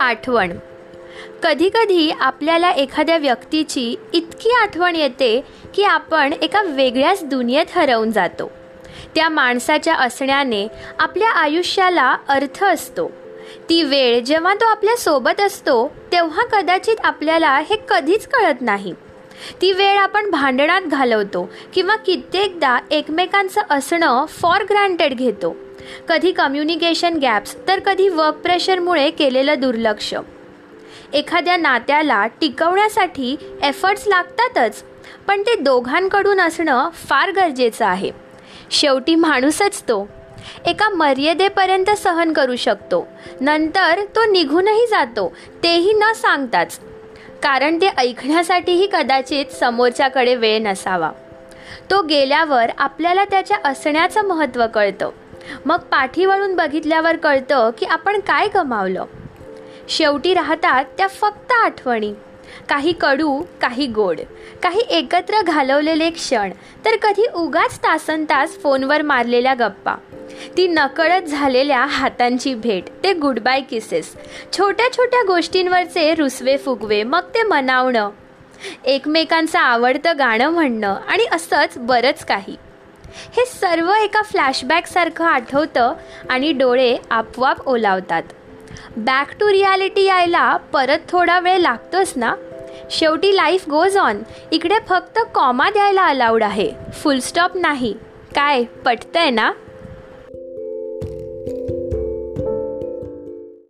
आठवण. कधीकधी आपल्याला एखाद्या व्यक्तीची इतकी आठवण येते की आपण एका वेगळ्याच दुनियेत हरवून जातो. त्या माणसाच्या असण्याने आपल्या आयुष्याला अर्थ असतो. ती वेळ जेव्हा तो आपल्यासोबत असतो तेव्हा कदाचित आपल्याला हे कधीच कळत नाही. ती वेळ आपण भांडणात घालवतो किंवा कित्येकदा एकमेकांचं असणं फॉर ग्रँटेड घेतो. कधी कम्युनिकेशन गॅप्स तर कधी वर्क प्रेशरमुळे केलेलं दुर्लक्ष. एखाद्या नात्याला टिकवण्यासाठी एफर्ट्स लागतातच पण ते दोघांकडून असणं फार गरजेचं आहे. शेवटी माणूसच तो. एका मर्यादेपर्यंत सहन करू शकतो. नंतर तो निघूनही जातो तेही न सांगताच. कारण ते ऐकण्यासाठीही कदाचित समोरच्याकडे वेळ नसावा. तो गेल्यावर आपल्याला त्याच्या असण्याचं महत्त्व कळतं. मग पाठीवळून बघितल्यावर कळतं की आपण काय गमावलं. शेवटी राहतात त्या फक्त आठवणी. काही कडू काही गोड. काही एकत्र घालवलेले क्षण तर कधी उगाच तासन तास फोनवर मारलेल्या गप्पा. ती नकळत झालेल्या हातांची भेट ते गुड बाय किसेस छोट्या छोट्या गोष्टींवरचे रुसवे फुगवे मग ते मनावणं. एकमेकांचं आवडतं गाणं म्हणणं आणि असंच बरंच काही. हे सर्व एका फ्लॅशबॅकसारखं आठवतं आणि डोळे आपोआप ओलावतात. बॅक टू रियालिटी यायला परत थोडा वेळ लागतोच ना? शेवटी लाईफ गोज ऑन इकडे फक्त कॉमा द्यायला अलाउड आहे. फुलस्टॉप नाही. काय पटतंय ना?